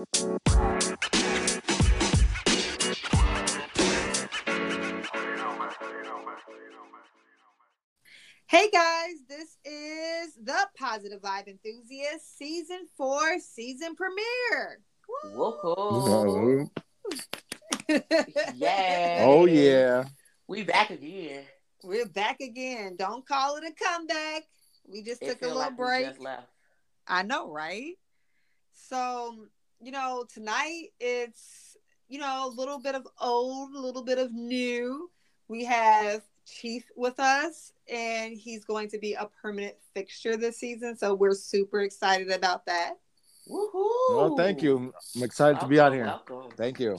Hey guys, this is the Positive Vibe Enthusiast season four season premiere. Whoa. yeah. Oh yeah. We back again. We're back again. Don't call it a comeback. We just It took a little like we break. just left. I know, right? So, you know, tonight it's, you know, a little bit of old, a little bit of new. We have Chief with us, and he's going to be a permanent fixture this season. So we're super excited about that. Woohoo! Well, thank you. I'm excited to be out here. Welcome. Thank you.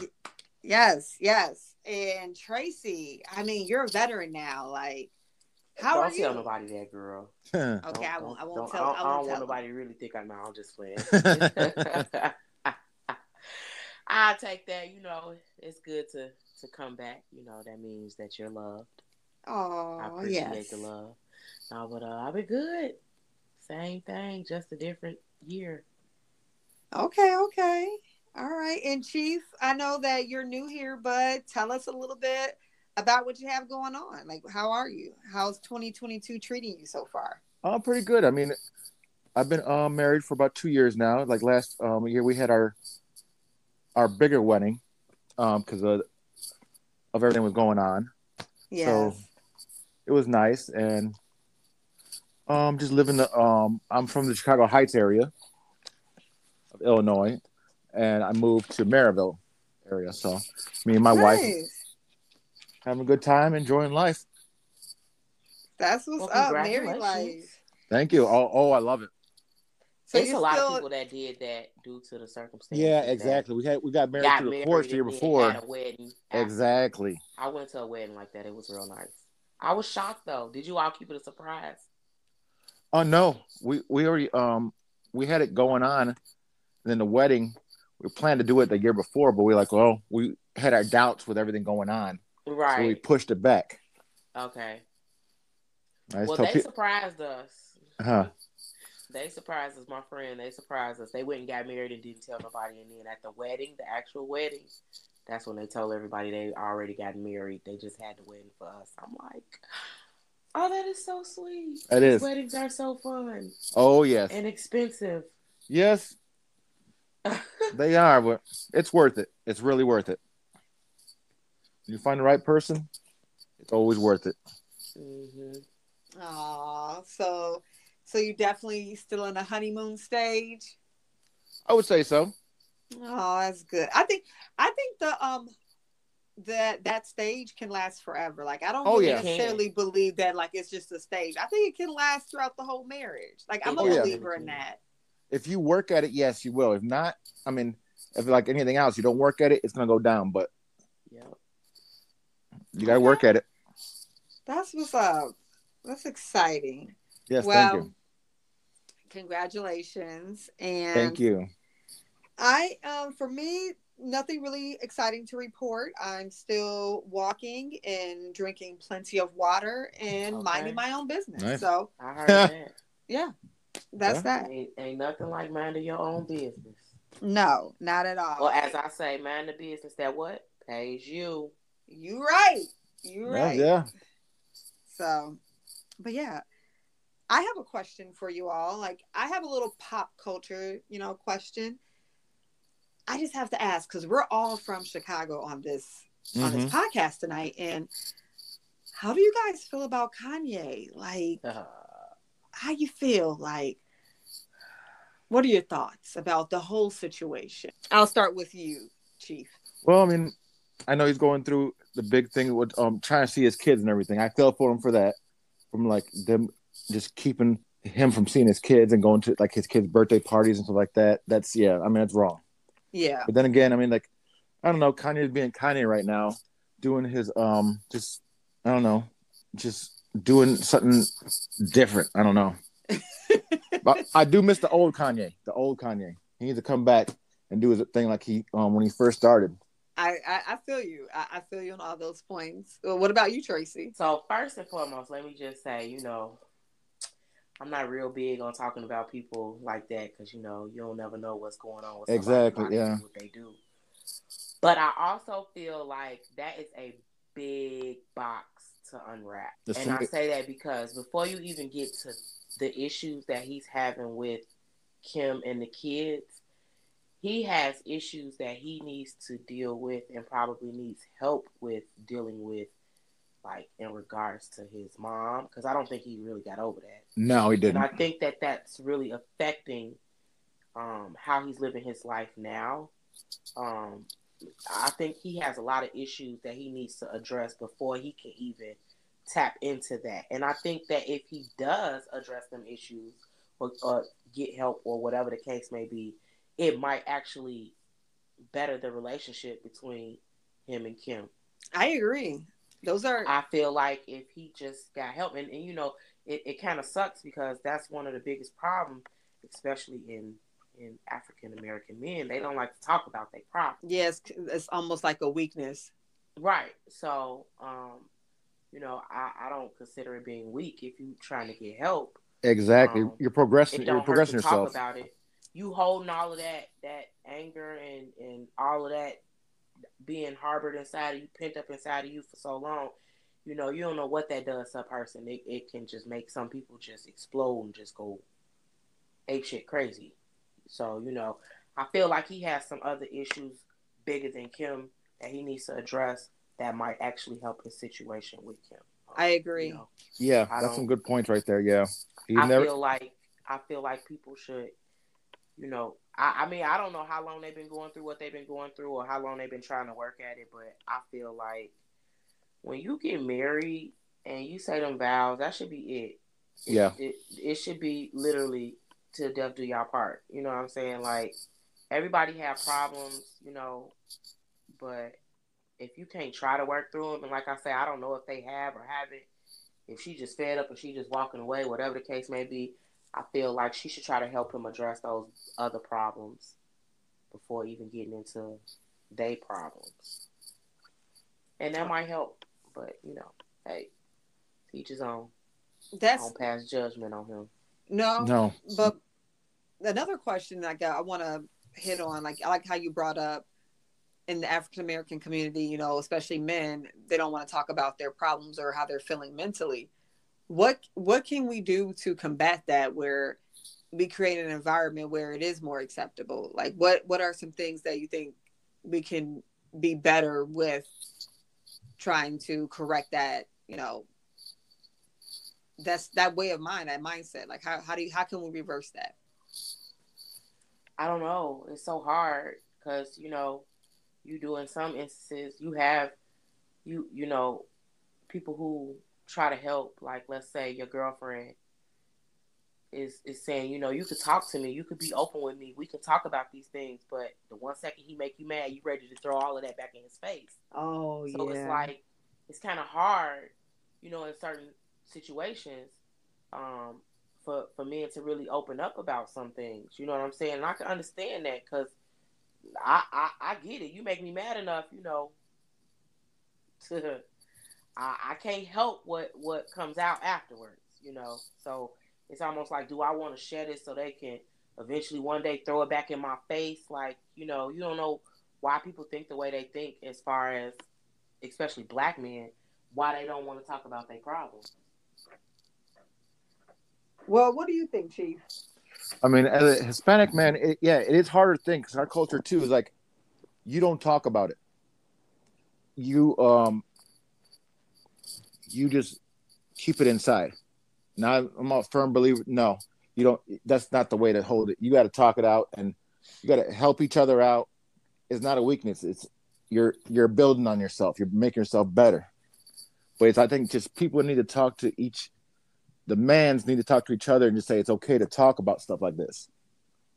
Yes, yes. And Tracy, I mean, you're a veteran now. Like, how don't are you? tell nobody that, girl. Okay, Don't- I won't. I won't tell. I don't, I I won't don't tell. want them. nobody to really think I'm. No, I'm just playing. I take that. You know, it's good to to come back. You know, that means that you're loved. Oh, I appreciate yes. the love. No, but uh, I'll be good. Same thing, just a different year. Okay, okay. All right. And Chief, I know that you're new here, but tell us a little bit about what you have going on. Like, how are you? How's 2022 treating you so far? Oh, pretty good. I mean, I've been uh, married for about two years now. Like last um, year, we had our our bigger wedding because of of everything was going on. Yes. So it was nice, and um, just living the um, I'm from the Chicago Heights area of Illinois, and I moved to Maryville area. So me and my wife having a good time, enjoying life. That's what's Well, up, married life. Thank you. Oh, oh, I love it. So There's you a lot still, of people that did that due to the circumstances. Yeah, exactly. We had we got married Got to the forest the year before. a wedding. Exactly. I went to a wedding like that. It was real nice. I was shocked though. Did you all keep it a surprise? Oh no, we we already um we had it going on. And then the wedding, we planned to do it the year before, but we like, well, we had our doubts with everything going on, right? so we pushed it back. Okay. Well, they pe- surprised us. huh. They surprised us, my friend. They surprised us. They went and got married and didn't tell nobody. And then at the wedding, the actual wedding, that's when they told everybody they already got married. They just had the wedding for us. I'm like, oh, that is so sweet. It These is. Weddings are so fun Oh yes, and expensive. yes, they are, but it's worth it. It's really worth it. You find the right person, it's always worth it. Mm-hmm. Aw, so so you definitely still in the honeymoon stage. I would say so. Oh, that's good. I think I think the um that that stage can last forever. Like I don't Oh, really yeah. necessarily believe that like it's just a stage. I think it can last throughout the whole marriage. Like I'm a Oh, yeah. believer in that. If you work at it, yes, you will. If not, I mean, if like anything else, you don't work at it, it's gonna go down. But yeah, you got to work at it. That's what's up. That's exciting. Yes, well, thank you. Congratulations. And Thank you. I um for me nothing really exciting to report. I'm still walking and drinking plenty of water and Okay. minding my own business. Nice. So I heard that. yeah, that's Yeah. that. Ain't, ain't nothing like minding your own business. No, not at all. Well, as I say, mind the business that what pays you. you right. You Yeah, right. yeah. So, but yeah, I have a question for you all. Like, I have a little pop culture, you know, question. I just have to ask because we're all from Chicago on this on this Mhm. podcast tonight, and how do you guys feel about Kanye? Like, Uh, how you feel? Like, what are your thoughts about the whole situation? I'll start with you, Chief. Well, I mean, I know he's going through the big thing with um trying to see his kids and everything. I feel for him for that, from like them just keeping him from seeing his kids and going to like his kids' birthday parties and stuff like that. That's yeah. I mean, that's wrong. Yeah, But then again, I mean, like, I don't know. Kanye's being Kanye right now, doing his um, just I don't know, just doing something different. I don't know. but I do miss the old Kanye. The old Kanye. He needs to come back and do his thing like he um when he first started. I, I, I feel you. I, I feel you on all those points. Well, what about you, Tracy? so first and foremost, let me just say, you know, I'm not real big on talking about people like that because you know you don't never know what's going on with exactly. Yeah, what they do. But I also feel like that is a big box to unwrap, the and I say that because before you even get to the issues that he's having with Kim and the kids, he has issues that he needs to deal with and probably needs help with dealing with like in regards to his mom because I don't think he really got over that. No, he didn't. And I think that that's really affecting um, how he's living his life now. Um, I think he has a lot of issues that he needs to address before he can even tap into that. And I think that if he does address them issues or, or get help or whatever the case may be, it might actually better the relationship between him and Kim. I agree. Those are. I feel like if he just got help, and, and you know, it, it kind of sucks because that's one of the biggest problems, especially in in African American men. They don't like to talk about their problems. Yes, it's almost like a weakness. Right. So, um, you know, I, I don't consider it being weak if you're trying to get help. Exactly. Um, you're progressing. You're progressing yourself. Talk about it. You holding all of that that anger and and all of that being harbored inside of you, pent up inside of you for so long, you know, you don't know what that does to a person. It, it can just make some people just explode and just go ape shit crazy. So, you know, I feel like he has some other issues bigger than Kim that he needs to address that might actually help his situation with Kim. I agree. You know, yeah, that's some good points right there. Yeah. He I never... feel like I feel like people should, you know, I, I mean, I don't know how long they've been going through what they've been going through or how long they've been trying to work at it, but I feel like when you get married and you say them vows, that should be it. Yeah. It, it, should be literally to death do y'all part. You know what I'm saying? Like everybody have problems, you know, but if you can't try to work through them, and like I say, I don't know if they have or haven't. If she just fed up and she just walking away, whatever the case may be, I feel like she should try to help him address those other problems before even getting into day problems. And that might help. But you know, hey, teach his own. That's don't pass judgment on him. No, no. But another question I got, I want to hit on, like I like how you brought up in the African American community, you know, especially men, they don't want to talk about their problems or how they're feeling mentally what what can we do to combat that where we create an environment where it is more acceptable? Like what what are some things that you think we can be better with trying to correct that you know? That's that way of mind that mindset like how, how do you how can we reverse that? I don't know. It's so hard because you know you do in some instances you have you you know people who try to help, like let's say your girlfriend is is saying, you know, you could talk to me, you could be open with me, we can talk about these things, but the one second he make you mad, you ready to throw all of that back in his face. Oh so yeah. So it's like it's kind of hard, you know, in certain situations, um, for for men to really open up about some things. You know what I'm saying? And I can understand that because I, I I get it. You make me mad enough, you know, to I, I can't help what what comes out afterwards, you know. So it's almost like, do I want to shed it so they can eventually one day throw it back in my face? Like, you know, you don't know why people think the way they think as far as especially black men, why they don't want to talk about their problems. Well, what do you think, Chief? I mean, as a Hispanic man, it, yeah, it is harder to think because our culture too is like, you don't talk about it. You um, you just keep it inside. Now I'm a firm believer. No, you don't. That's not the way to hold it. You got to talk it out, and you got to help each other out. It's not a weakness. It's you're you're building on yourself. You're making yourself better. But it's I think just people need to talk to each. The mans need to talk to each other and just say it's okay to talk about stuff like this.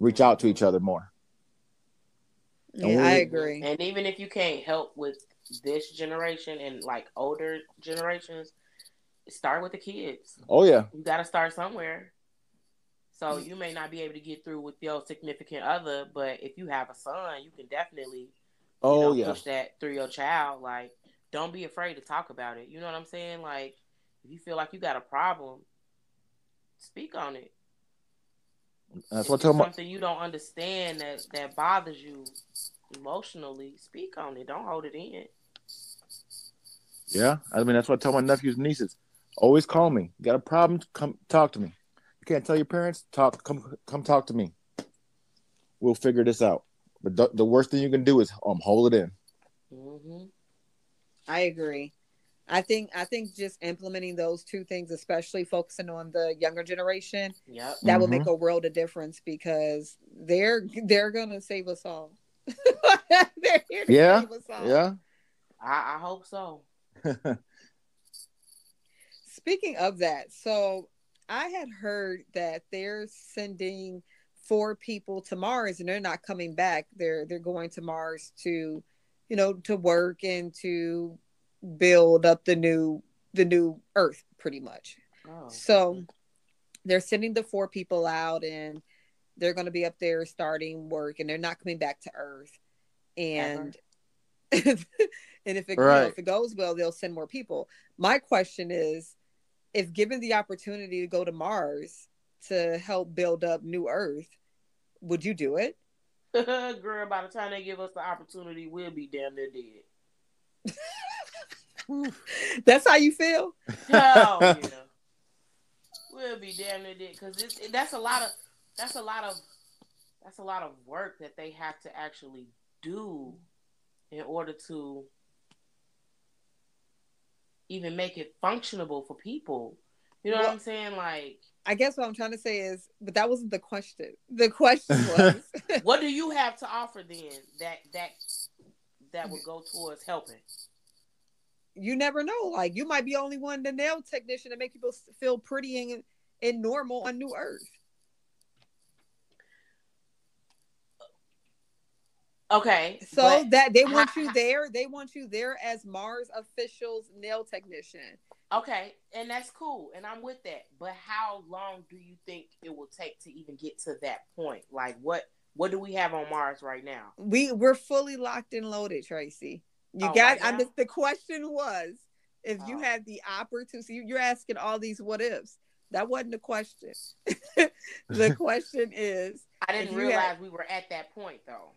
Reach out to each other more. Yeah, we, I agree. And even if you can't help with this generation and like older generations, start with the kids. Oh yeah. You got to start somewhere. So you may not be able to get through with your significant other, but if you have a son, you can definitely oh know, yeah push that through your child. Like, don't be afraid to talk about it. You know what I'm saying? Like, if you feel like you got a problem, speak on it. That's If what I'm talking about. something you don't understand that that bothers you emotionally. Speak on it. Don't hold it in. Yeah, I mean that's what I tell my nephews and nieces. Always call me. You got a problem? Come talk to me. You can't tell your parents? Talk. Come come talk to me. We'll figure this out. But the, the worst thing you can do is um hold it in. Mm-hmm. I agree. I think I think just implementing those two things, especially focusing on the younger generation, Yep. that will Mhm. make a world of difference because they're they're gonna save us all. They're here to Yeah, save us all. Yeah. I, I hope so. Speaking of that, so I had heard that they're sending four people to Mars and they're not coming back. They're they're going to Mars to, you know, to work and to build up the new the new Earth, pretty much. Oh. So they're sending the four people out and they're going to be up there starting work and they're not coming back to Earth. And and if it, you know, if it goes well, they'll send more people. My question is if given the opportunity to go to Mars to help build up new Earth, would you do it? Girl, by the time they give us the opportunity, we'll be damn near dead. That's how you feel? Hell yeah. We'll be damn near dead because that's a lot of that's a lot of that's a lot of work that they have to actually do in order to even make it functionable for people. You know what I'm saying? Like, I guess what I'm trying to say is, but that wasn't the question. The question was what do you have to offer then that that that would go towards helping? you never know. Like you might be only one the nail technician to make people feel pretty and, and normal on New Earth. Okay, So but- that they want ha- you there, they want you there as Mars officials nail technician. Okay, and that's cool, and I'm with that. But how long do you think it will take to even get to that point? Like, what what do we have on Mars right now? We we're fully locked and loaded, Tracy. You Oh, got. right I'm now? just, the question was, if you Oh. had the opportunity, you're asking all these what ifs. That wasn't the question. the question is, I didn't realize had- we were at that point though.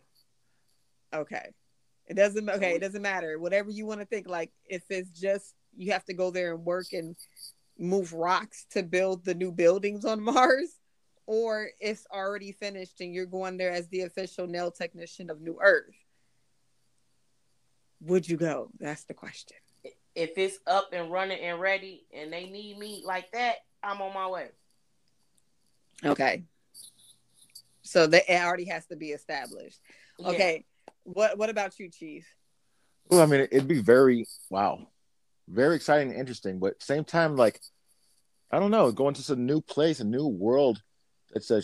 Okay, it doesn't. Okay, it doesn't matter. Whatever you want to think. Like if it's just you have to go there and work and move rocks to build the new buildings on Mars, or it's already finished and you're going there as the official nail technician of New Earth. Would you go? That's the question. If it's up and running and ready, and they need me like that, I'm on my way. Okay. So that it already has to be established. Yeah. Okay. What what about you, Chief? Well, I mean, it'd be very wow, very exciting and interesting, but same time, like I don't know, going to some new place, a new world. It's a,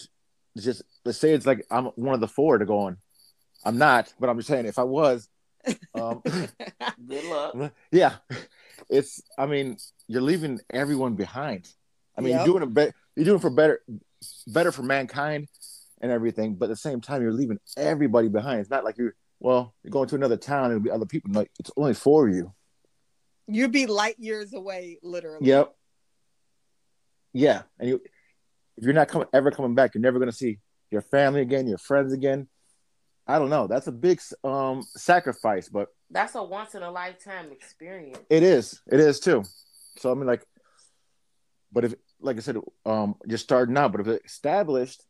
it's just let's say it's like I'm one of the four to go on. I'm not, but I'm just saying if I was, um, Good luck. yeah, it's. I mean, you're leaving everyone behind. I mean, Yep. you're doing a be- you're doing for better, better for mankind and everything, but at the same time, you're leaving everybody behind. It's not like you're well, you're going to another town and it'll be other people. Like it's only four of you. You'd be light years away, literally. Yep. Yeah, and you, if you're not coming ever coming back, you're never gonna see your family again, your friends again. I don't know. That's a big um sacrifice, but That's a once in a lifetime experience. it is. It is too. So I mean, like, but if, like I said, um, you're starting out. But if it's established,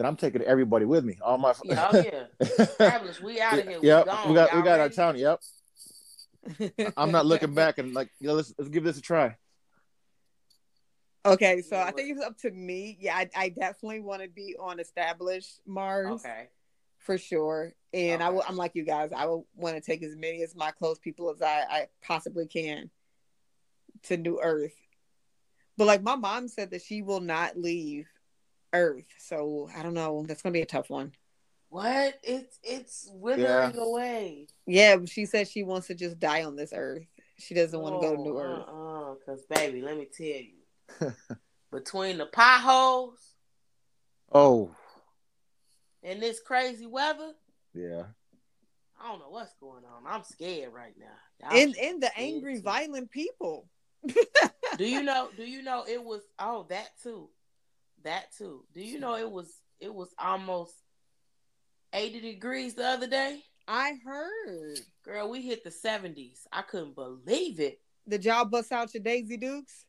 then I'm taking everybody with me. All my. Yeah, oh yeah. Established. We out of here. We yep, gone. we got we Y'all got our ready? town. Yep. I'm not looking back and like, you know, let's let's give this a try. Okay, so Yeah, I think it's up to me. Yeah, I, I definitely want to be on established Mars Okay. for sure. And I will, I'm like you guys. I will want to take as many as my close people as I, I possibly can to New Earth. But like my mom said that she will not leave Earth, so I don't know. That's gonna be a tough one. What? It's it's withering Yeah. away. Yeah, she says she wants to just die on this Earth. She doesn't want to go to New Earth. Uh, cause baby, let me tell you, between the potholes Oh, and this crazy weather, yeah. I don't know what's going on. I'm scared right now. Y'all And and the angry, too. violent people. Do you know? Do you know it was? Oh, that too. That too. Do you know it was it was almost eighty degrees the other day? I heard. Girl, we hit the seventies. I couldn't believe it. Did y'all bust out your Daisy Dukes?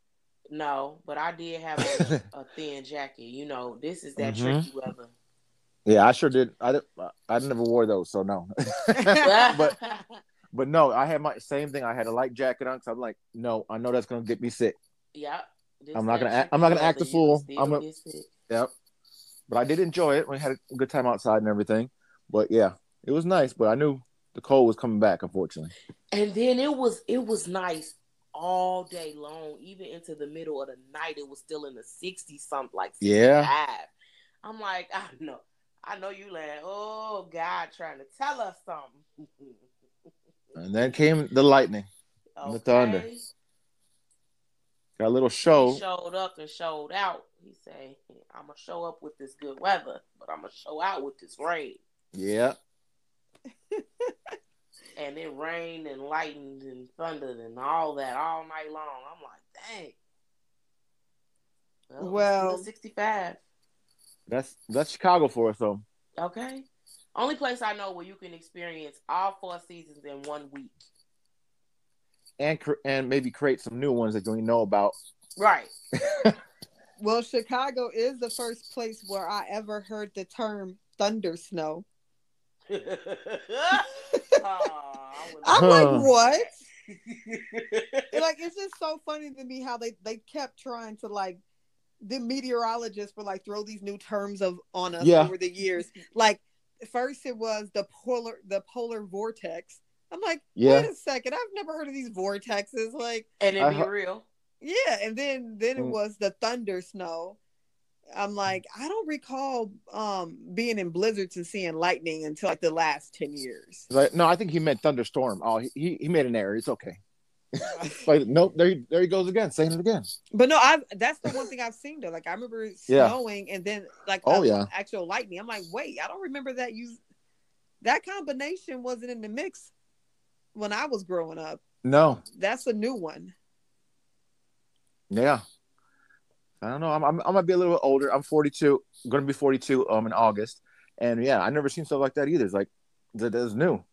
No, but I did have a, a thin jacket. You know, this is that Mhm. tricky weather. Yeah, I sure did. I did, I never wore those, so no. but but no, I had my same thing. I had a light jacket on because I'm like, no, I know that's gonna get me sick. Yep. This I'm not gonna act- I'm not gonna act a fool. I'm sick. Yep. But I did enjoy it. We had a good time outside and everything. But yeah, it was nice. But I knew the cold was coming back, unfortunately. And then it was it was nice all day long, even into the middle of the night. It was still in the 60 something, like 65. Yeah. I'm like, I know, I know you like, oh God, trying to tell us something. And then came the lightning. The thunder. Okay? Got a little He show. showed up and showed out. He said, I'm gonna show up with this good weather, but I'm gonna show out with this rain. Yeah. And it rained and lightened and thundered and all that all night long. I'm like, dang. Well, Well- 65. That's that's Chicago for us though. Okay. Only place I know where you can experience all four seasons in one week. And and maybe create some new ones that you don't know about. Right. Well, Chicago is the first place where I ever heard the term thunder snow. Aw, ah, I would I'm Huh. like, what? Like, it's just so funny to me how they they kept trying to like the meteorologists were like throw these new terms of on us Yeah. over the years. Like first it was the polar the polar vortex. I'm like, Yeah. wait a second, I've never heard of these vortexes. Like, and it I be ho- real. yeah, and then then it Mm. was the thunder snow. I'm like, I don't recall um being in blizzards and seeing lightning until like the last 10 years. Like, no, I think he meant thunderstorm. Oh, he, he, he made an error. It's okay. like, nope, there he, there he goes again, saying it again. But no, I've that's the one thing I've seen though. Like I remember it Yeah. snowing and then like Oh, yeah. actual lightning. I'm like, wait, I don't remember that you that combination wasn't in the mix when I was growing up. No, That's a new one. yeah. I don't know. I'm, I'm, I might be a little bit older. I'm 42. I'm going to be 42 um in August. And yeah, I never seen stuff like that either. It's like, that is new.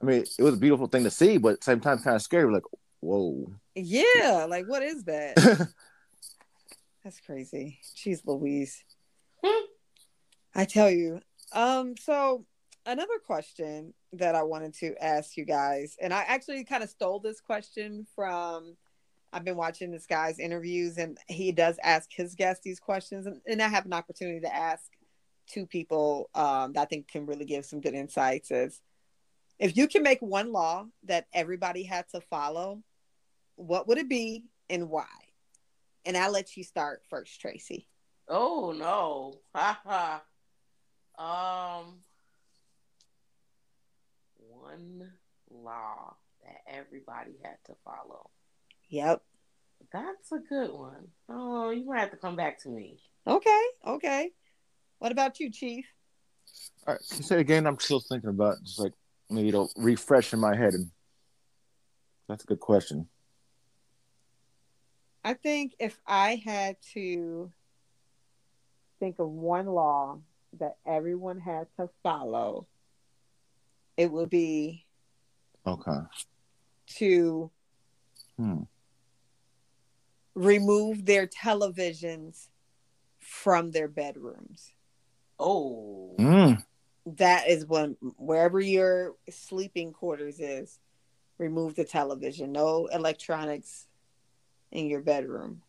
I mean, it was a beautiful thing to see, but at the same time, kind of scary. We're like, whoa. Yeah, like what is that? That's crazy. Jeez Louise. I tell you. Um, so another question that I wanted to ask you guys, and I actually kind of stole this question from I've been watching this guy's interviews and he does ask his guests these questions and, and I have an opportunity to ask two people um, that I think can really give some good insights is if you can make one law that everybody had to follow, what would it be and why? And I'll let you start first, Tracy. Oh no. Ha ha. Um one law that everybody had to follow. Yep. That's a good one. Oh, you might have to come back to me. Okay. Okay. What about you, Chief? All right. Can you say again? I'm still thinking about it. just like maybe it'll refresh in my head. And that's a good question. I think if I had to think of one law that everyone had to follow, it will be Okay. to Hmm. remove their televisions from their bedrooms. Oh. Mm. That is when wherever your sleeping quarters is, remove the television. No electronics in your bedroom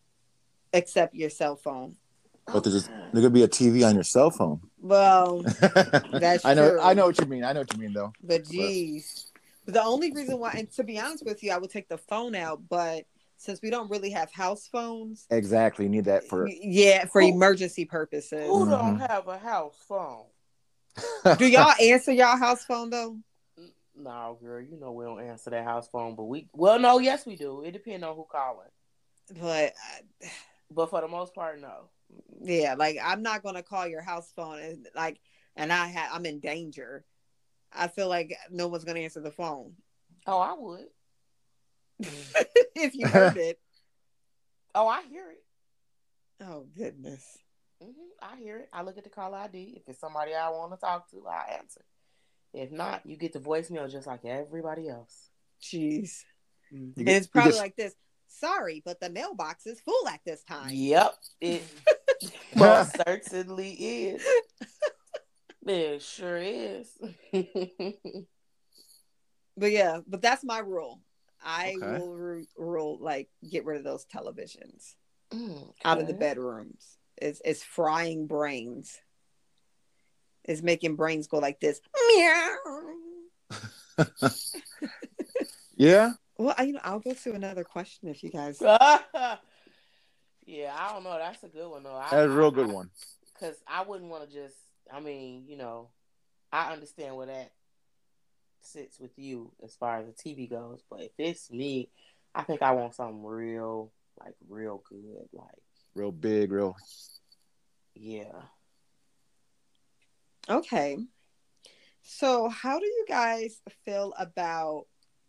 except your cell phone. But there's there could be a TV on your cell phone. Well, That's I know. true. I know what you mean. I know what you mean, though. But geez, the only reason why, and to be honest with you, I would take the phone out. But since we don't really have house phones, Exactly. You need that for. yeah, for Who- emergency purposes. Who don't Mhm. have a house phone? Do y'all answer y'all house phone though? No, girl, you know we don't answer that house phone, but we well, no, yes, we do. It depends on who calling, But uh, but for the most part, no. Yeah, like I'm not gonna call your house phone and like, and I ha- I'm in danger. I feel like no one's gonna answer the phone Oh, I would. if you heard it. Oh, I hear it. Oh goodness. Mm-hmm. I hear it. I look at the call ID. If it's somebody I want to talk to, I answer. If not, you get the voicemail just like everybody else. Jeez. Mhm. And get- it's probably get- like this. Sorry, but the mailbox is full at this time. Yep, it most certainly is. It sure is. But yeah, but that's my rule. I Okay. will ru- rule like get rid of those televisions mm, out of the bedrooms. It's it's frying brains. It's making brains go like this. Meow. yeah. Well, I, you know, I'll go to another question if you guys. Yeah, I don't know. That's a good one though. I- That's a real good I- one. Cause I wouldn't want to just. I mean, you know, I understand where that sits with you as far as the TV goes, but if it's me, I think I want something real, like real good, like Real big, real. yeah. Okay. So, how do you guys feel about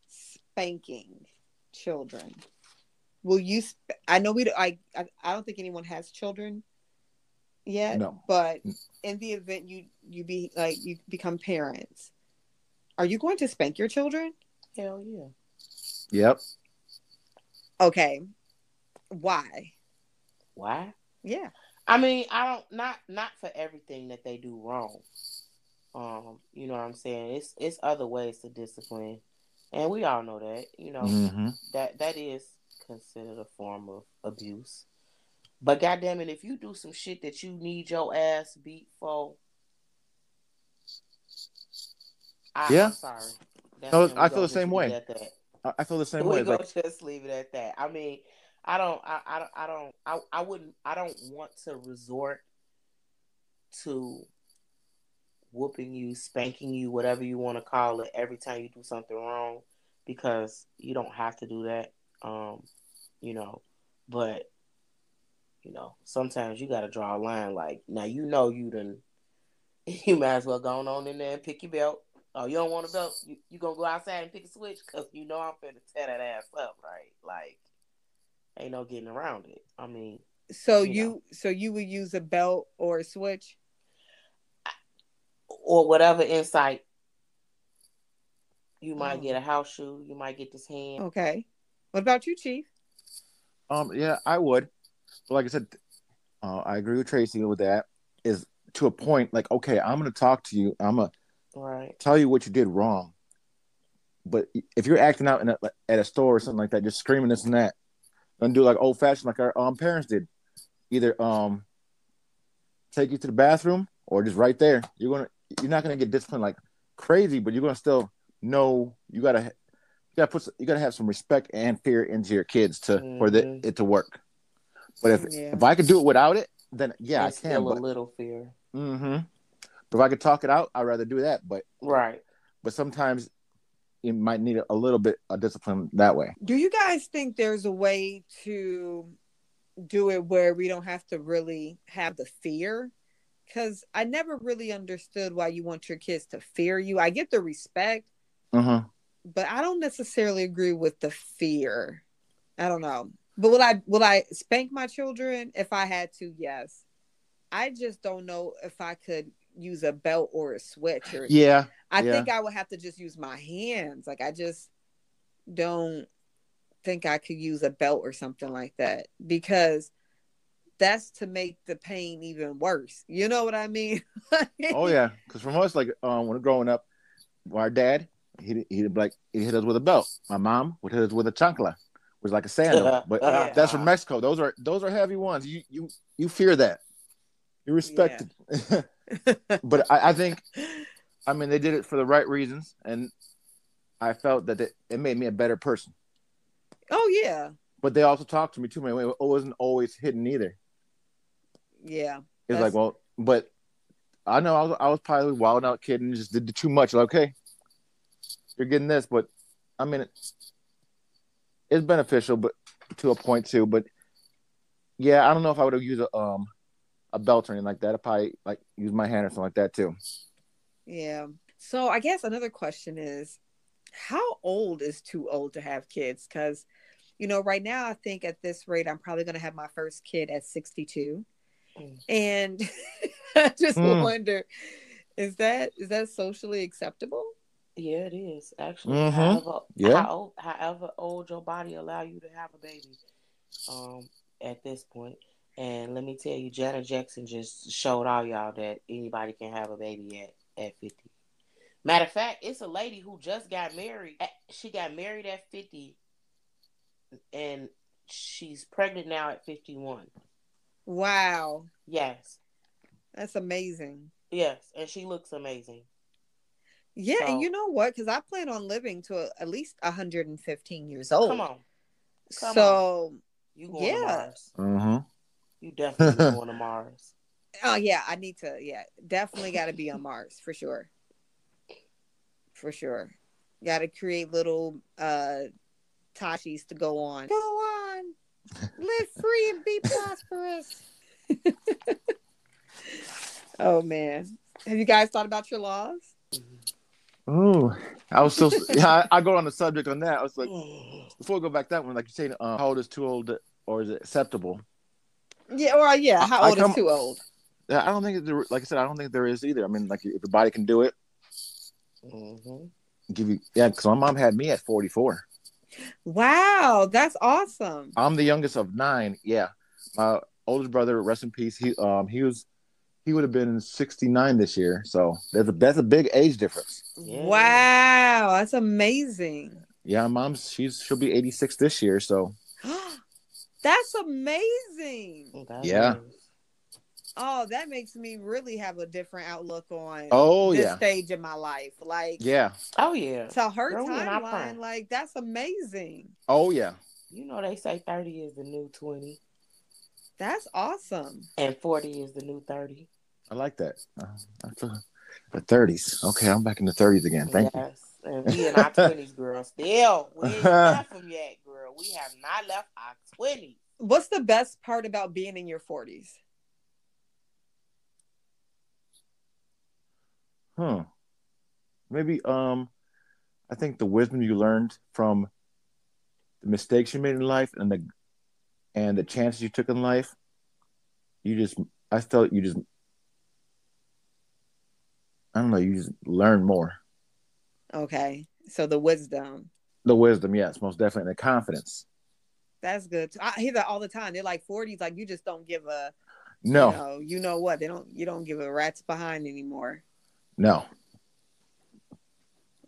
spanking children? Will you? Sp- I know we. I, I. I don't think anyone has children yet. No. But in the event you you be like you become parents, are you going to spank your children? Hell yeah. Yep. Okay. Why? Why? Yeah. I mean, I don't not not for everything that they do wrong. Um, you know what I'm saying? It's it's other ways to discipline. And we all know that, you know, hmm that that is considered a form of abuse. But goddamn it, if you do some shit that you need your ass beat for, I, Yeah. I'm sorry. That's No, I feel the same way. I, I feel the same we way. Gonna Like, just leave it at that. I mean, I don't, I, I don't, I don't, I, I wouldn't, I don't want to resort to whooping you, spanking you, whatever you want to call it, every time you do something wrong, because you don't have to do that. Um, you know, but you know, sometimes you got to draw a line. Like now, you know, you done, you might as well go on in there and pick your belt. Oh, you don't want a belt? You, you gonna go outside and pick a switch? Cause you know I'm finna tear that ass up, right? Like, ain't no getting around it. I mean, So You you, know. so you would use a belt or a switch? or whatever insight. You might Oh. get a house shoe. You might get this hand. Okay. What about you, Chief? um, yeah, I would. But like I said, uh, I agree with Tracy with that. Is to a point. Like, okay, I'm gonna talk to you. I'm gonna Right. tell you what you did wrong. But if you're acting out in a, at a store or something like that, just screaming this and that, and do like old fashioned like our um, parents did, either um take you to the bathroom or just right there. You're gonna you're not gonna get disciplined like crazy, but you're gonna still know you gotta you gotta put you gotta have some respect and fear into your kids to for the, Mhm. it to work. But if Yeah. if I could do it without it, then yeah, There's I can. still But, a little fear. Mm-hmm. but if I could talk it out, I'd rather do that. But Right. but sometimes you might need a little bit of discipline that way. Do you guys think there's a way to do it where we don't have to really have the fear? Because I never really understood why you want your kids to fear you. I get the respect, Mm-hmm. But I don't necessarily agree with the fear. I don't know. But will I will I spank my children if I had to? Yes. I just don't know if I could use a belt or a switch or Yeah, I Yeah. think I would have to just use my hands. Like I just don't think I could use a belt or something like that because that's to make the pain even worse. You know what I mean? oh yeah. Because from us, like um, when growing up, our dad he he like he hit us with a belt. My mom would hit us with a chancla, which is like a sandal. But Yeah. that's from Mexico. Those are those are heavy ones. You you you fear that. You respect it. but I, I think I mean they did it for the right reasons, and I felt that it, it made me a better person. oh yeah, But they also talked to me too. Man, it wasn't always hidden either. yeah. It's like, well, but I know I was I was probably a wild out kid and just did too much. Like, okay, you're getting this, but I mean, it's, it's beneficial, but to a point too. But yeah, I don't know if I would have used a um a belt or anything like that. I probably like use my hand or something like that too. Yeah. So I guess another question is how old is too old to have kids? Because, you know, right now I think at this rate, I'm probably going to have my first kid at 62. Mm. And I just Mm. wonder, is that is that socially acceptable? Yeah, it is actually. Mhm. However, Yeah. how however old your body allow you to have a baby, um, at this point. And let me tell you, Janet Jackson just showed all y'all that anybody can have a baby at at fifty. Matter of fact, it's a lady who just got married. At- She got married at fifty, and she's pregnant now at fifty one. Wow, Yes, that's amazing. yes, and she looks amazing. Yeah, So- and you know what? Because I plan on living to at least 115 years old. Come on, come so, you going to Mars? Mm-hmm. You definitely going to Mars. oh yeah, I need to. Yeah, definitely got to be on Mars for sure. For sure, got to create little uh Tashis to go on. Go on, live free and be prosperous. oh man, have you guys thought about your laws? Ooh, I was so yeah. I, I go on the subject on that. I was like, before we go back that one, like you say, uh, how old is too old or is it acceptable? Yeah, or yeah, how I old come- is too old? Yeah, I don't think there, like I said, I don't think there is either. I mean, like if the body can do it, Mhm. give you yeah. Because my mom had me at forty four. Wow, that's awesome. I'm the youngest of nine. Yeah, my oldest brother, rest in peace. He um he was he would have been sixty nine this year. So there's a that's a big age difference. Wow, that's amazing. Yeah, mom's she's she'll be eighty six this year. So that's amazing. That Yeah. is. Oh, that makes me really have a different outlook on oh this yeah, stage in my life. Like, yeah, Oh yeah. to her Girl, we in our timeline, like that's amazing. oh yeah. You know they say thirty is the new twenty, That's awesome. and forty is the new thirty. I like that. Uh, I feel- the thirties. Okay, I'm back in the thirties again. Thank you. And we in our twenties, girl. Still, we ain't left them yet, girl. We have not left our twenties. What's the best part about being in your 40s? Huh. Maybe um I think the wisdom you learned from the mistakes you made in life and the and the chances you took in life, you just I felt you just I don't know, you just learn more. Okay. So the wisdom. The wisdom, yes, most definitely. And the confidence. That's good. I hear that all the time. They're like 40s, like you just don't give a No, you know, you know what? They don't you don't give a rat's behind anymore. no.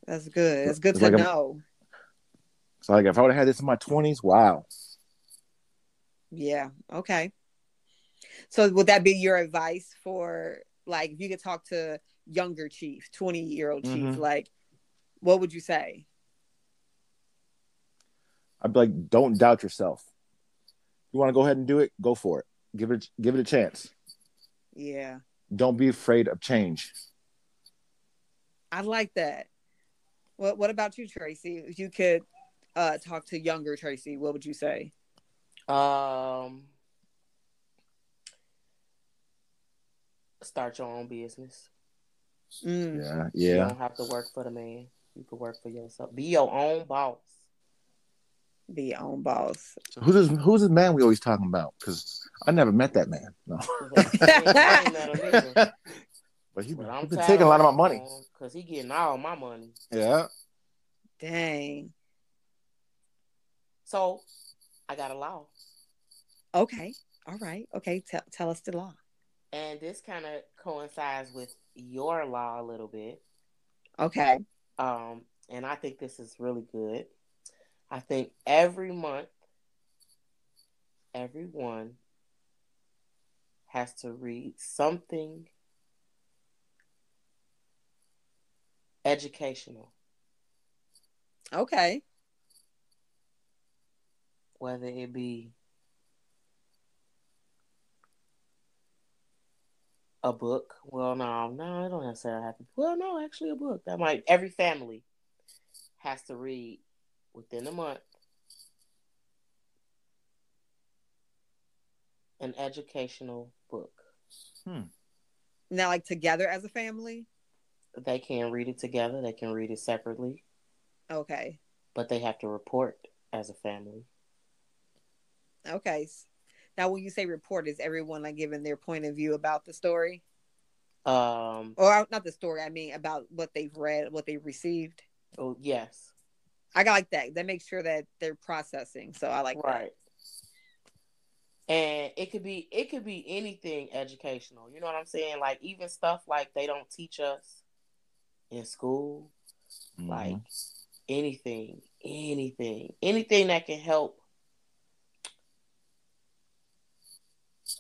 That's good. It's good It's to like a- know. So like if I would have had this in my twenties, wow. Yeah. Okay. So would that be your advice for like if you could talk to younger chief, 20 year old chief, Mhm. like what would you say? I'd be like, don't doubt yourself. You want to go ahead and do it, go for it. Give it give it a chance. Yeah. Don't be afraid of change. I like that. What what about you, Tracy? If you could uh talk to younger Tracy, what would you say? Um, start your own business. Mm. Yeah, You don't have to work for the man. You can work for yourself. Be your own boss. Be your own boss. So who's this, who's this man we always talking about? Because I never met that man. No, I ain't met him either, but he, but he I'm been taking a lot of my money. because he getting all my money. Yeah. Dang. So I got a law, Okay. All right. Okay. Tell tell us the law. And this kind of coincides with your law a little bit. Okay. Um, and I think this is really good. I think every month, everyone has to read something educational, Okay. whether it be a book. Well, no, no, I don't necessarily have to. Well, no, actually, a book that might every family has to read within a month an educational book. Hmm. Now like together as a family? They can read it together. They can read it separately, Okay. but they have to report as a family. Okay. Now, when you say report, is everyone like giving their point of view about the story, Um. or not the story? I mean, about what they've read, what they've received. Oh yes. I got like that. That makes sure that they're processing. So I like that. right. And it could be it could be anything educational. You know what I'm saying? Like even stuff like they don't teach us in school. Like Mhm. anything, anything, anything that can help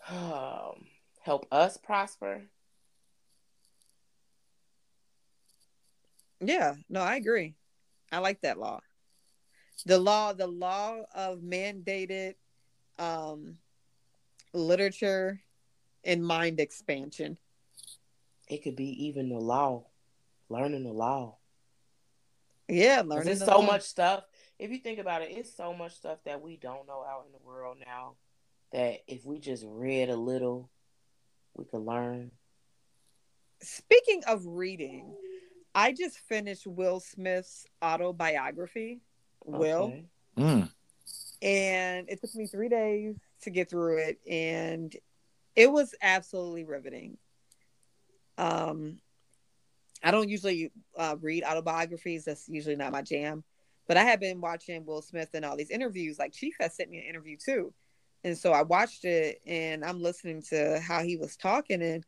um, help us prosper. Yeah, no, I agree. I like that law. The law, the law of mandated um literature and mind expansion. It could be even the law, learning the law. Yeah, learning There's the so law. much stuff. If you think about it, it's so much stuff that we don't know out in the world now. That if we just read a little, we could learn. Speaking of reading, I just finished Will Smith's autobiography, Will, Mm. and it took me three days to get through it, and it was absolutely riveting. Um, I don't usually uh, read autobiographies; that's usually not my jam. But I have been watching Will Smith and all these interviews. Like Chief has sent me an interview too, and so I watched it, and I'm listening to how he was talking, and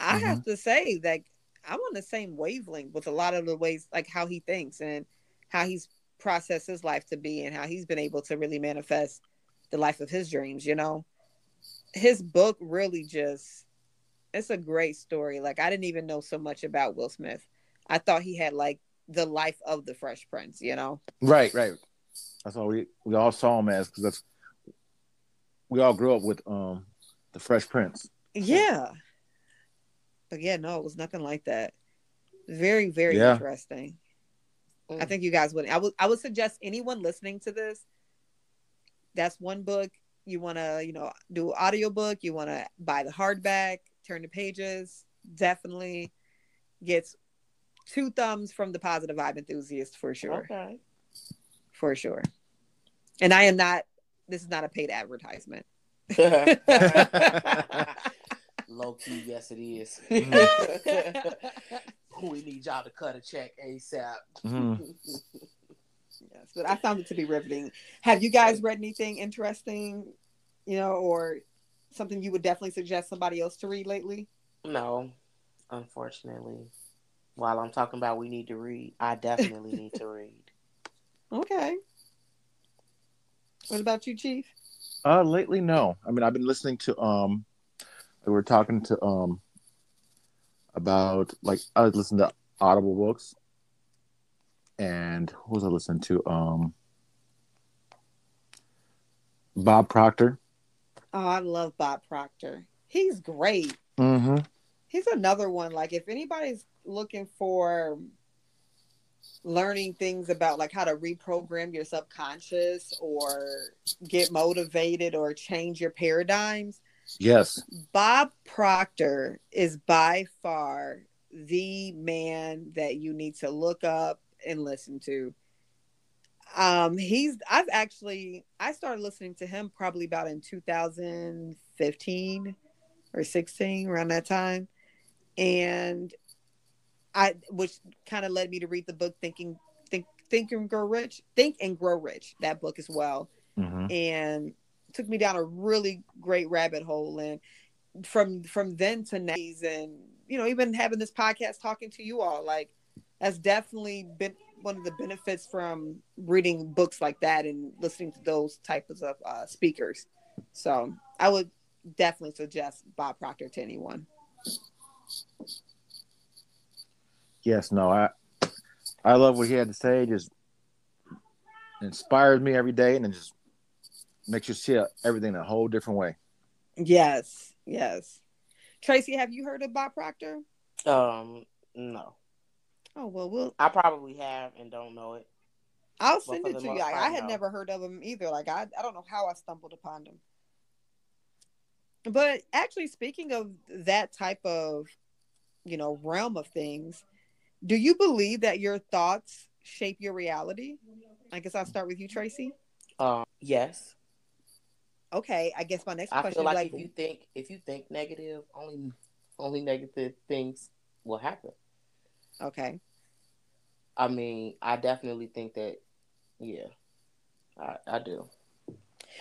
I mm-hmm. have to say that I'm on the same wavelength with a lot of the ways, like how he thinks and how he's processed his life to be, and how he's been able to really manifest the life of his dreams. You know, his book really just it's a great story. Like I didn't even know so much about Will Smith. I thought he had like the life of the Fresh Prince. You know, Right, right. That's all we we all saw him as because that's we all grew up with um the Fresh Prince. yeah. But yeah, no, it was nothing like that. Very, very Yeah. interesting. I Mm. think you guys would. I would. I would suggest anyone listening to this. That's one book you want to, you know, do audiobook. You want to buy the hardback, turn the pages. Definitely gets two thumbs from the positive vibe enthusiast for sure, Okay. for sure. And I am not. This is not a paid advertisement. Low key, yes, it is. yes, we need y'all to cut a check ASAP. Mhm. but I found it to be riveting. Have you guys read anything interesting, you know, or something you would definitely suggest somebody else to read lately? No, unfortunately. While I'm talking about we need to read, I definitely need to read. Okay. What about you, Chief? Uh, lately, no. I mean, I've been listening to um, we were talking to um about like I was listening to Audible books, and who was I listening to? Um, Bob Proctor. Oh, I love Bob Proctor. He's great. Mm-hmm. He's another one. Like, if anybody's looking for learning things about like how to reprogram your subconscious or get motivated or change your paradigms, Yes. Bob Proctor is by far the man that you need to look up and listen to. Um, he's I've actually I started listening to him probably about in 2015 or 16 around that time. And I which kind of led me to read the book Thinking Think Think and Grow Rich. Think and Grow Rich, that book as well Mm-hmm. and took me down a really great rabbit hole and from from then to now and you know even having this podcast talking to you all like that's definitely been one of the benefits from reading books like that and listening to those types of uh, speakers so i would definitely suggest bob proctor to anyone Yes. No. I I love what he had to say. It Just inspires me every day, and it just makes you see everything in a whole different way. yes yes tracy have you heard of bob proctor Um, no, oh well we'll I probably have and don't know it. I'll send for it to you. Like, I had no. never heard of him either. Like I, I don't know how I stumbled upon him. But actually, speaking of that type of, you know, realm of things, do you believe that your thoughts shape your reality? I guess I'll start with you, Tracy. Um, yes, okay, I guess my next I question feel is like, like, if you think if you think negative, only only negative things will happen. okay, I mean, I definitely think that. Yeah, I, I do.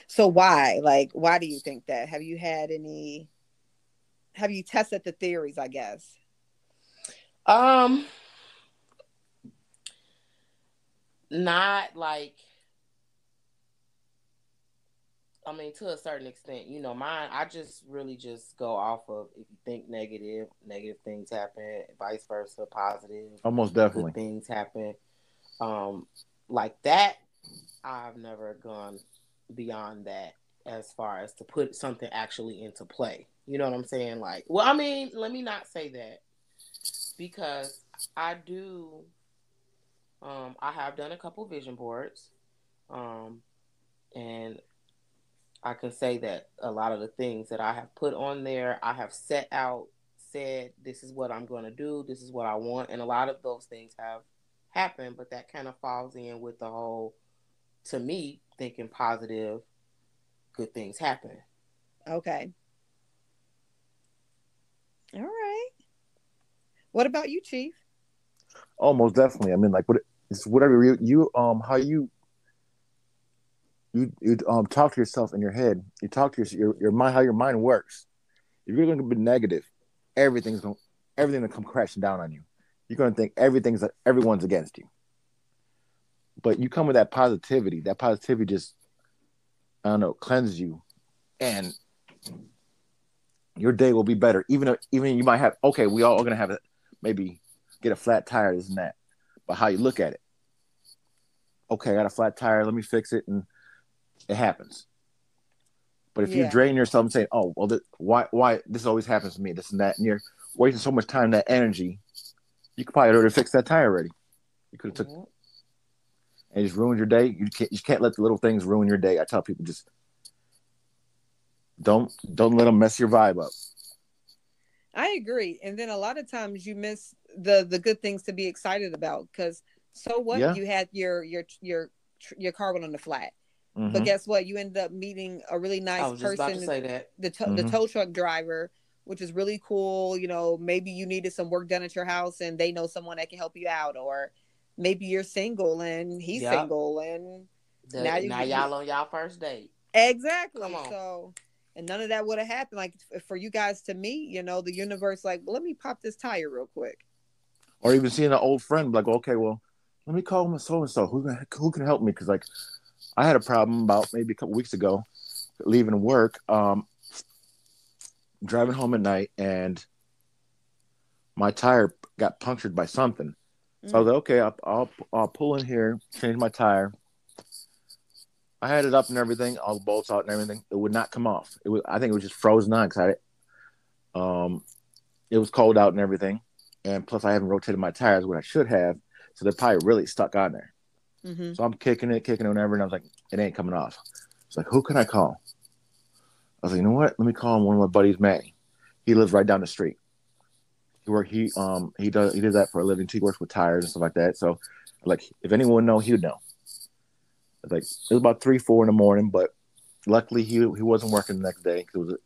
so why? Like, why do you think that? Have you had any? Have you tested the theories? I guess. Um, not like. I mean, to a certain extent, you know, mine. I just really just go off of if you think negative, negative things happen. Vice versa, positive, Almost definitely. things happen. Um, like that, I've never gone beyond that as far as to put something actually into play. You know what I'm saying? Like, well, I mean, let me not say that because I do. Um, I have done a couple vision boards, um, and I can say that a lot of the things that I have put on there, I have set out, said, this is what I'm going to do, this is what I want. And a lot of those things have happened, but that kind of falls in with the whole, to me, thinking positive, good things happen. Okay. All right. What about you, Chief? Almost definitely. I mean, like what it's whatever you, you um how you you you um talk to yourself in your head. You talk to your your, your mind how your mind works. If you're going to be negative, everything's going everything will come crashing down on you. You're going to think everything's everyone's against you. But you come with that positivity. That positivity just I don't know cleanses you, and your day will be better. Even if, even you might have okay, we all are going to have a, maybe get a flat tire, this and that. But how you look at it. Okay, I got a flat tire. Let me fix it, and it happens. But if Yeah. you drain yourself and say, "Oh, well, th- why, why this always happens to me, this and that," and you're wasting so much time, that energy, you could probably already fix that tire already. You could have took Mhm. and just ruined your day. You can't, you can't let the little things ruin your day. I tell people just don't, don't let them mess your vibe up. I agree. And then a lot of times you miss the the good things to be excited about because so what Yeah. you had your your your your car went on the flat, Mhm. but guess what? You ended up meeting a really nice I was just about to person, say that. the to- the Mhm. tow truck driver, which is really cool. You know, maybe you needed some work done at your house and they know someone that can help you out, or maybe you're single and he's Yeah. single and The- Now now, you- y'all on y'all first date. Exactly. Come on. So, and none of that would have happened. Like for you guys to meet, you know, the universe, like, well, let me pop this tire real quick. Or even seeing an old friend, like, okay, well, let me call my so and so. Who can who can help me? Because like, I had a problem about maybe a couple weeks ago, leaving work, um, driving home at night, and my tire got punctured by something. So I was like, okay, I'll, I'll I'll pull in here, change my tire. I had it up and everything, all the bolts out and everything. It would not come off. It was, I think it was just frozen on because I, um, it was cold out and everything, and plus I haven't rotated my tires what I should have, so they're probably really stuck on there. hmm So I'm kicking it, kicking it, whatever, and I was like, it ain't coming off. It's like, who can I call? I was like, you know what? Let me call one of my buddies, Manny. He lives right down the street. He work he um he does he does that for a living. too. He works with tires and stuff like that. So like if anyone know, he would know. It's like it was about three, four in the morning, but luckily he he wasn't working the next day because it was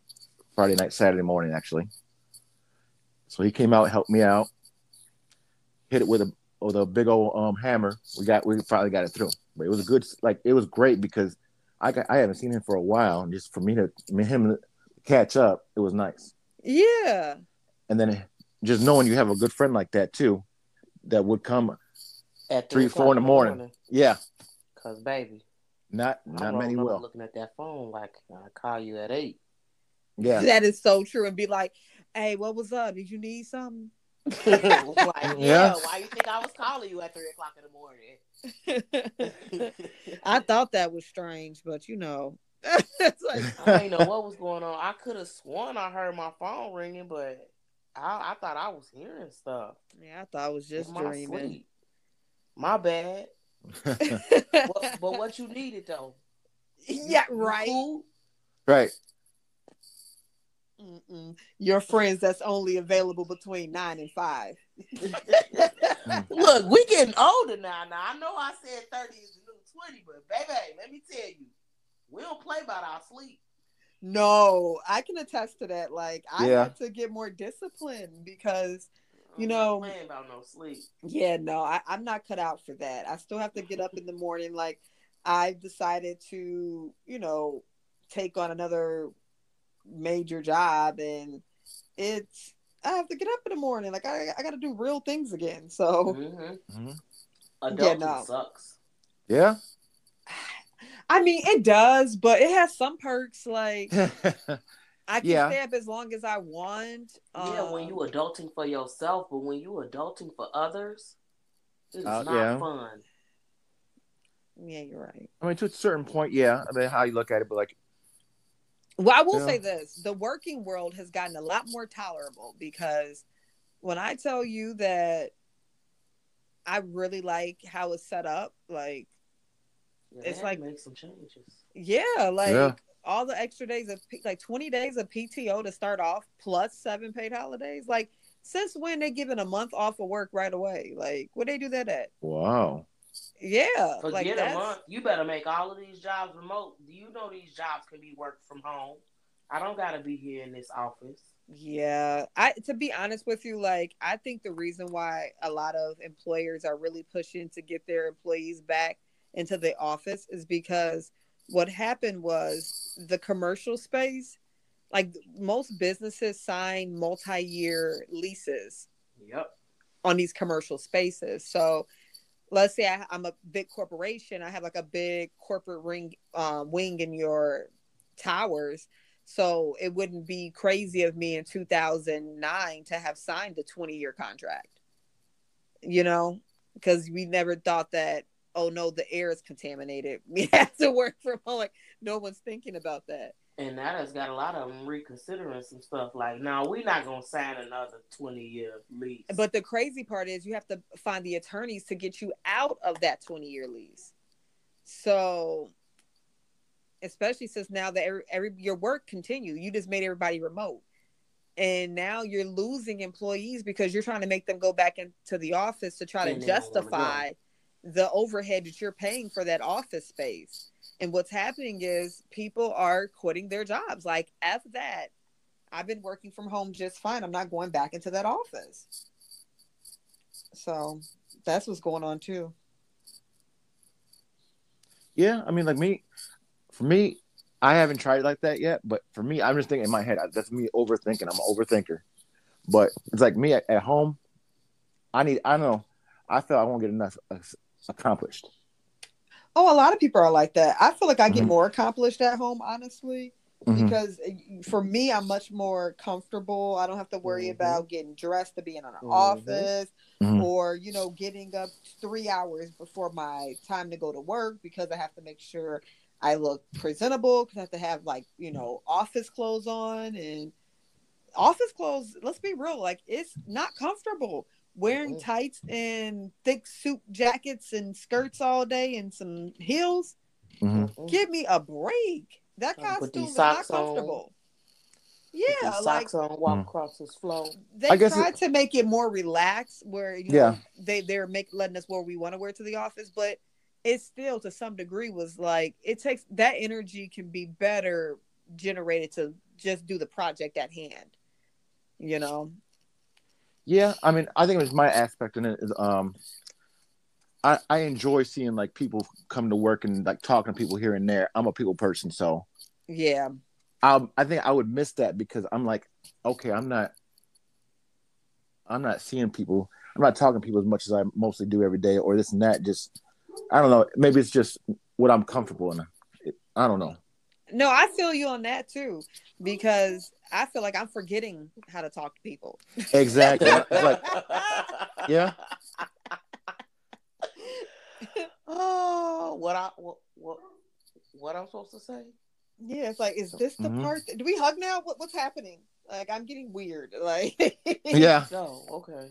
Friday night, Saturday morning actually. So he came out, helped me out, hit it with a with a big old um hammer. We got we finally got it through. But it was a good like it was great because I got, I haven't seen him for a while, and just for me to me and him catch up, it was nice. Yeah. And then just knowing you have a good friend like that too, that would come. At Three, four in the morning. Yeah, Cause baby, not not many rolling will. looking at that phone like I call you at eight. Yeah, That is so true. And be like, hey, what was up? Did you need something? like, yeah. Yeah. why you think I was calling you at three o'clock in the morning? I thought that was strange, but you know, it's like, I didn't oh. know what was going on. I could have sworn I heard my phone ringing, but I, I thought I was hearing stuff. yeah, I thought I was just my dreaming. sleep. My bad. What, but what you needed though? yeah, right. cool? right. Mm-mm. Your friends that's only available between nine and five. Mm. Look, we getting older now. Now I know I said thirty is the new twenty, but baby, let me tell you, we don't play about our sleep. No, I can attest to that. Like I Yeah. had to get more discipline because You I'm know- not playing about no sleep. yeah, no, I, I'm not cut out for that. I still have to get up in the morning. Like I've decided to, you know, take on another major job and it's I have to get up in the morning. Like I I gotta do real things again. So Mm-hmm. Mhm. Adulting no. sucks. Yeah. I mean it does, but it has some perks like I can Yeah. stay up as long as I want. yeah, when Um, you adulting for yourself, but when you adulting for others, it's Uh, not yeah. fun. Yeah, you're right. I mean, to a certain point, yeah. I mean, how you look at it, but like, Well, I will Yeah. say this: the working world has gotten a lot more tolerable because when I tell you that I really like how it's set up, like Yeah, It's like- make some changes. yeah, like Yeah. all the extra days of like twenty days of PTO to start off, plus seven paid holidays. Like, since when they giving a month off of work right away? Like, where they do that at? wow. Yeah, Forget like a that's month. You better make all of these jobs remote. Do you know these jobs can be worked from home? I don't gotta be here in this office. Yeah, I to be honest with you, like I think the reason why a lot of employers are really pushing to get their employees back into the office is because what happened was the commercial space, like most businesses sign multi-year leases Yep. on these commercial spaces. So let's say I, I'm a big corporation, I have like a big corporate ring um, wing in your towers. So it wouldn't be crazy of me in 2009 to have signed a 20 year contract, you know, because we never thought that, oh no, the air is contaminated. We have to work from home. Like no one's thinking about that. And that has got a lot of them reconsidering some stuff. Like, no, we're not gonna sign another twenty year lease. But the crazy part is you have to find the attorneys to get you out of that 20 year lease. So, especially since now that every, every your work continue, you just made everybody remote. And now you're losing employees because you're trying to make them go back into the office to try And to they don't wanna justify the overhead that you're paying for that office space. And what's happening is people are quitting their jobs. Like, F that. I've been working from home just fine. I'm not going back into that office. So that's what's going on too. Yeah, I mean, like me, for me, I haven't tried it like that yet. But for me, I'm just thinking in my head. That's me overthinking. I'm an overthinker. But it's like me at, at home. I need. I know. I feel I won't get enough uh, accomplished. Oh, a lot of people are like that. I feel like I get Mhm. more accomplished at home, honestly, Mhm. because uh, for me, I'm much more comfortable. I don't have to worry Mhm. about getting dressed to be in an Mhm. office Mhm. or, you know, getting up three hours before my time to go to work because I have to make sure I look presentable because I have to have like, you know, office clothes on and office clothes, let's be real, like it's not comfortable. Wearing Mhm. tights and thick suit jackets and skirts all day and some heels, Mhm. Mhm. give me a break. That Trying to put costume these is not socks on. comfortable. Put Yeah, like socks on, walk Mm. across this floor. they I guess tried it- to make it more relaxed where you know Yeah. they they're make letting us wear we want to wear to the office, but it still to some degree was like it takes that energy can be better generated to just do the project at hand. You know? Yeah, I mean, I think it was my aspect in it is um, I I enjoy seeing like people come to work and like talking to people here and there. I'm a people person, so Yeah. I I think I would miss that because I'm like, okay, I'm not, I'm not seeing people. I'm not talking to people as much as I mostly do every day, or this and that. Just I don't know. Maybe it's just what I'm comfortable in. I don't know. No, I feel you on that too, because I feel like I'm forgetting how to talk to people. Exactly. Like yeah, oh, what I what what what I'm supposed to say? Yeah, it's like, is this the Mhm. part? Do we hug now? What, what's happening? Like, I'm getting weird. Like, yeah. No, okay.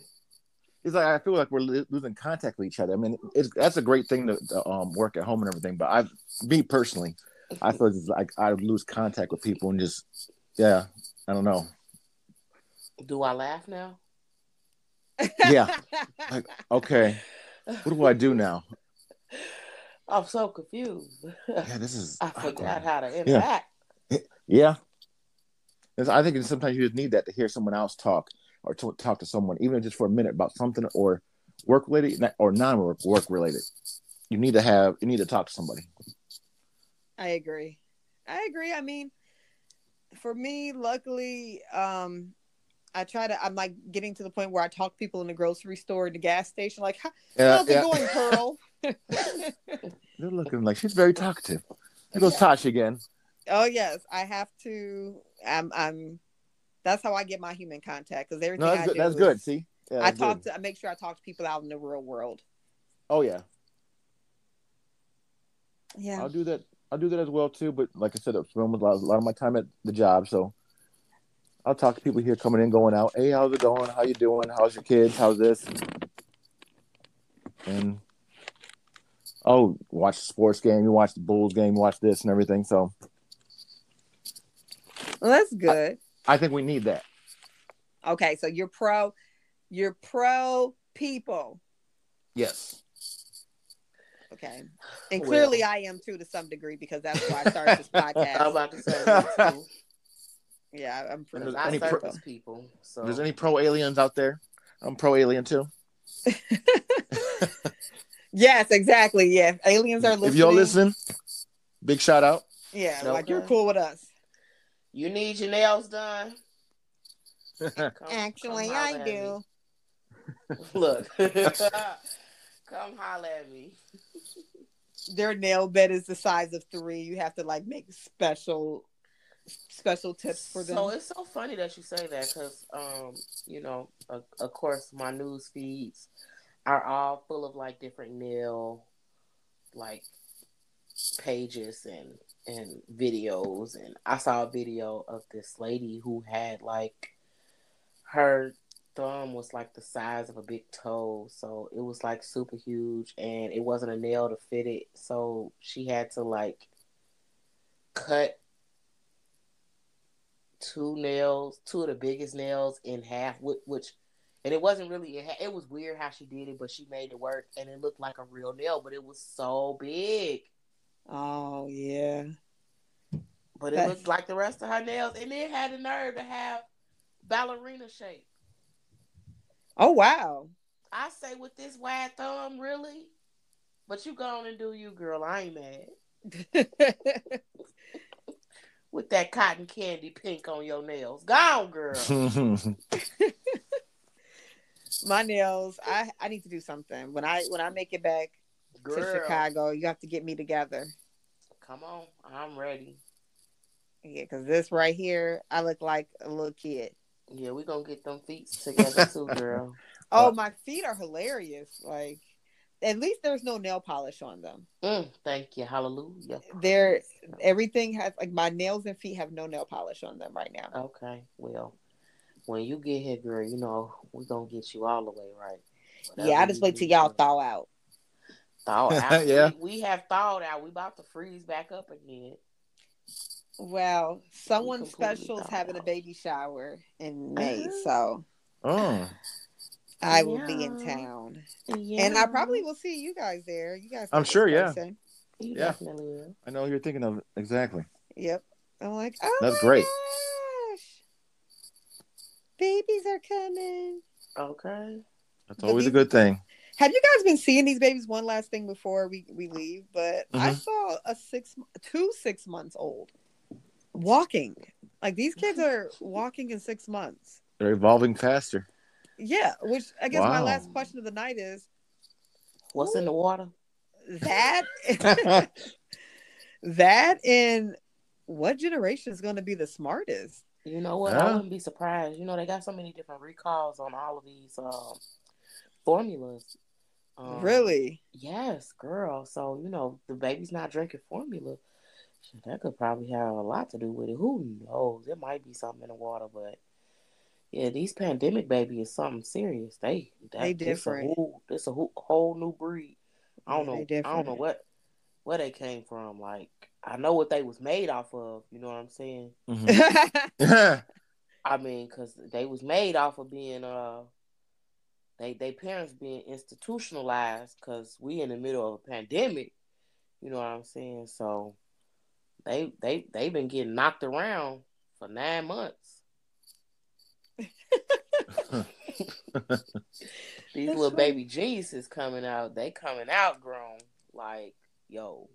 It's like I feel like we're lo- losing contact with each other. I mean, it's that's a great thing to, to um, work at home and everything. But I, me personally, I feel it's like I lose contact with people and just yeah, I don't know. Do I laugh now? Yeah. Like okay, what do I do now? I'm so confused. Yeah, this is I forgot awkward. how to interact. Yeah. It's- I think sometimes you just need that to hear someone else talk or to talk to someone, even just for a minute about something or work related or non work work related. You need to have you need to talk to somebody. I agree. I agree. I mean, for me, luckily, um, I try to. I'm like getting to the point where I talk to people in the grocery store, the gas station, like, "How- "How's it going, Pearl?" They're looking like she's very talkative. There goes Tosh again. oh yes, I have to. I'm. I'm. That's how I get my human contact because everything No, I that's good. do That's is- good. See, yeah, I talk good. to. I make sure I talk to people out in the real world. Oh yeah, Yeah. I'll do that. I'll do that as well too. But like I said, I spend a lot, a lot of my time at the job, so I'll talk to people here coming in, going out. Hey, how's it going? How you doing? How's your kids? How's this? And oh, watch the sports game. You watch the Bulls game. Watch this and everything. So Well, that's good. I think we need that. Okay, so you're pro. You're pro people. Yes. Okay, and Well. clearly I am too to some degree because that's why I started this I'm podcast. about to say. Yeah, I'm And pro. there's I any pro- people. So If there's any pro aliens out there, I'm pro alien too. Yes, exactly. Yeah, aliens are listening. If y'all listen, big shout out. yeah, like you're cool with us. you need your nails done. Come- Actually, come I do. Look, come holler at me. Their nail bed is the size of three. You have to like make special, special tips for them. So it's so funny that you say that because, um, you know, of, of course, my news feeds are all full of like different nail, like pages and and videos. And I saw a video of this lady who had like her thumb was like the size of a big toe, so it was like super huge, and it wasn't a nail to fit it, so she had to like cut two nails, two of the biggest nails in half, which, which and it wasn't really, it, it was weird how she did it, but she made it work, and it looked like a real nail, but it was so big, oh yeah. but it That's- looked like the rest of her nails, and it had the nerve to have ballerina shape. Oh wow. I say with this wide thumb, really, but you go on and do you, girl. I ain't mad with that cotton candy pink on your nails. Go on, girl. My nails. I I need to do something when I when I make it back to Chicago. You have to get me together. come on, I'm ready. Yeah, because this right here, I look like a little kid. Yeah, we gonna get them feet together too, girl. Oh, my feet are hilarious. Like, at least there's no nail polish on them. Mm, thank you, hallelujah. They're everything has like my nails and feet have no nail polish on them right now. Okay, well, when you get here, girl, you know we gonna get you all the way right. Whatever yeah, I just wait till y'all thaw out. thaw out. Yeah. we, we have thawed out. We about to freeze back up again. Well, someone special is thawed having a baby shower in May, Uh-huh. so oh, I will be in town, Yeah. and I probably will see you guys there. You guys, I'm sure, yeah. You Yeah. definitely will. I know who you're thinking of exactly. Yep. I'm like, oh, That's my great. gosh. Babies are coming. Okay. That's But always a good thing. Have you guys been seeing these babies? One last thing before we, we leave, but I Mhm. saw a six, two six months old walking. Like these kids are walking in six months. They're evolving faster. Yeah, which I guess my last question of the night is What's in the water? that that and what generation is going to be the smartest? You know what? I wouldn't be surprised. You know, they got so many different recalls on all of these um, formulas. Um, really? Yes, girl. So, you know, the baby's not drinking formula. Shit, That could probably have a lot to do with it. Who knows? There might be something in the water, but yeah, these pandemic baby is something serious. They that, They this a different. whole, this a whole, whole new breed. I don't know. I don't know what where they came from. Like I know what they was made off of. You know what I'm saying? Mhm. I mean, because they was made off of being uh, they they parents being institutionalized because we in the middle of a pandemic. You know what I'm saying? So they they they've been getting knocked around for nine months. These That's little right. baby Jesus coming out, they coming out grown. Like, yo.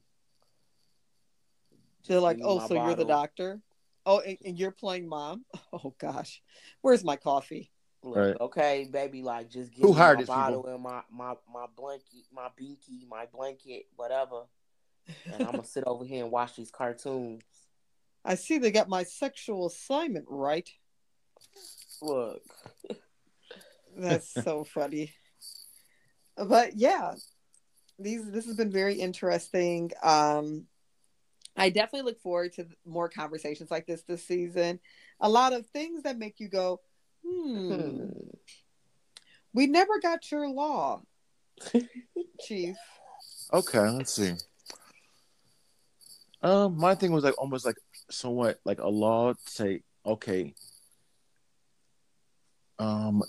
They're like, oh, my so you're the doctor? Oh, and, and you're playing mom? Oh gosh, where's my coffee? Look, Right. okay, baby, like just give Who me hired my these people? bottle and my, my my blanket, my binky, my blanket, whatever. And I'm gonna sit over here and watch these cartoons. I see they got my sexual assignment right. Look. That's so funny. But yeah, these this has been very interesting. Um, I definitely look forward to more conversations like this this season. A lot of things that make you go, hmm. Hmm. We never got your law, Chief. Okay, let's see. Um, my thing was like almost like somewhat like a law to say, okay, um,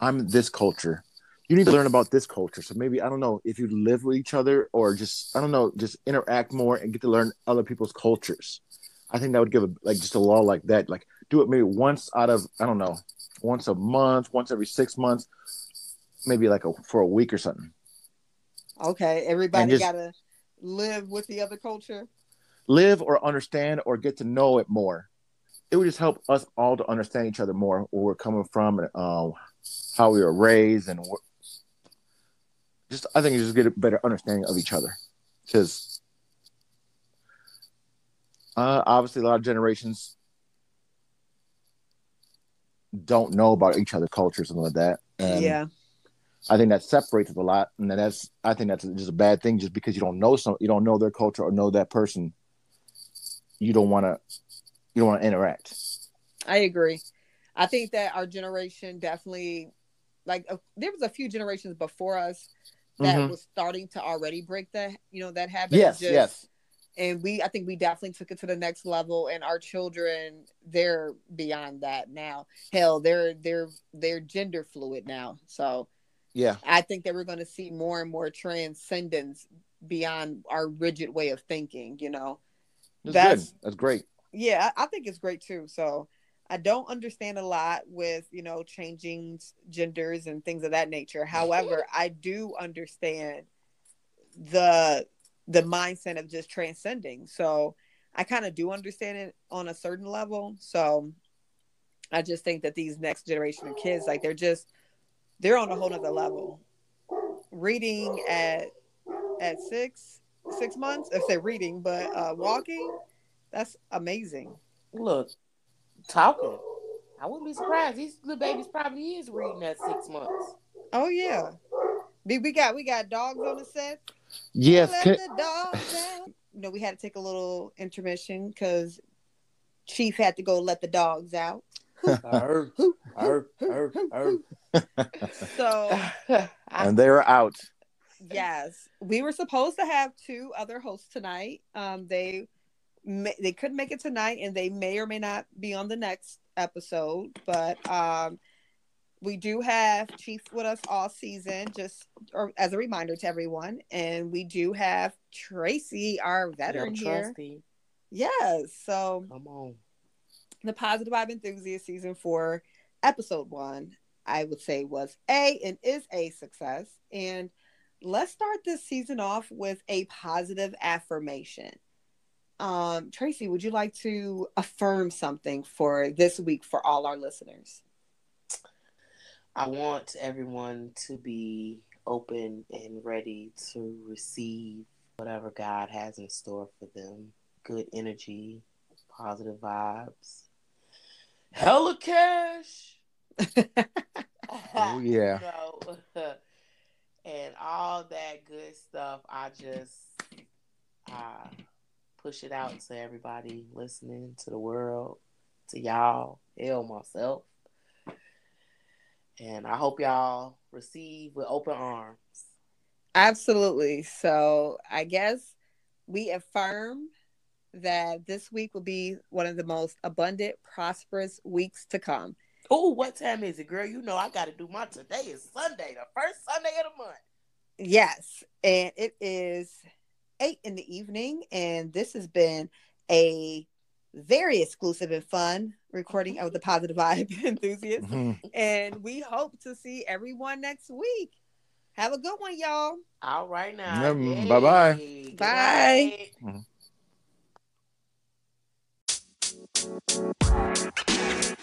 I'm this culture. You need to learn about this culture. So maybe I don't know if you live with each other or just I don't know, just interact more and get to learn other people's cultures. I think that would give a like just a law like that. Like do it maybe once out of I don't know, once a month, once every six months, maybe like a, for a week or something. Okay, everybody just- gotta live with the other culture. Live or understand or get to know it more. It would just help us all to understand each other more, where we're coming from, and um, how we were raised, and just I think you just get a better understanding of each other, because uh, obviously a lot of generations don't know about each other cultures and of that. And yeah, I think that separates it a lot, and that's I think that's just a bad thing. Just because you don't know some, you don't know their culture or know that person, you don't want to, you don't want to interact. I agree. I think that our generation definitely, like, uh, there was a few generations before us that Mhm. was starting to already break that, you know, that habit. Yes, just- yes, and we i think we definitely took it to the next level and our children they're beyond that now hell they're they're they're gender fluid now so yeah, i think that we're going to see more and more transcendence beyond our rigid way of thinking you know that's, That's- good. That's great. yeah i I think it's great too. So i don't understand a lot with you know changing genders and things of that nature. However i do understand the the mindset of just transcending. So i kind of do understand it on a certain level. So i just think that these next generation of kids like they're just they're on a whole nother level. Reading at at six six months if say reading but uh walking that's amazing Look, talking. I wouldn't be surprised. These little babies probably is reading at six months. Oh yeah. We, we got we got dogs on the set. Yes, Let can, the dogs out. You know, we had to take a little intermission because Chief had to go let the dogs out. So and they're out. Yes, we were supposed to have two other hosts tonight. Um, they may, they couldn't make it tonight, and they may or may not be on the next episode. But um, we do have Chief with us all season, just or as a reminder to everyone. And we do have Tracy, our veteran here. Yes, so Come on. the Positive Vibe Enthusiast season four, episode one, I would say was a and is a success. And let's start this season off with a positive affirmation. Um, Tracy, would you like to affirm something for this week for all our listeners? I want everyone to be open and ready to receive whatever God has in store for them. Good energy, positive vibes, hella cash. Oh yeah. You know, and all that good stuff. I just uh, push it out to everybody listening, to the world, to y'all, hell myself. And I hope y'all receive with open arms. Absolutely. So I guess we affirm that this week will be one of the most abundant, prosperous weeks to come. Oh, what time is it, girl? You know I got to do my today is Sunday, the first Sunday of the month. Yes, and it is eight in the evening, and this has been a very exclusive and fun recording of the Positive Vibe Enthusiast, mm-hmm. and we hope to see everyone next week. Have a good one, y'all. All right now. Mm, bye-bye. Bye. Bye. Mm-hmm.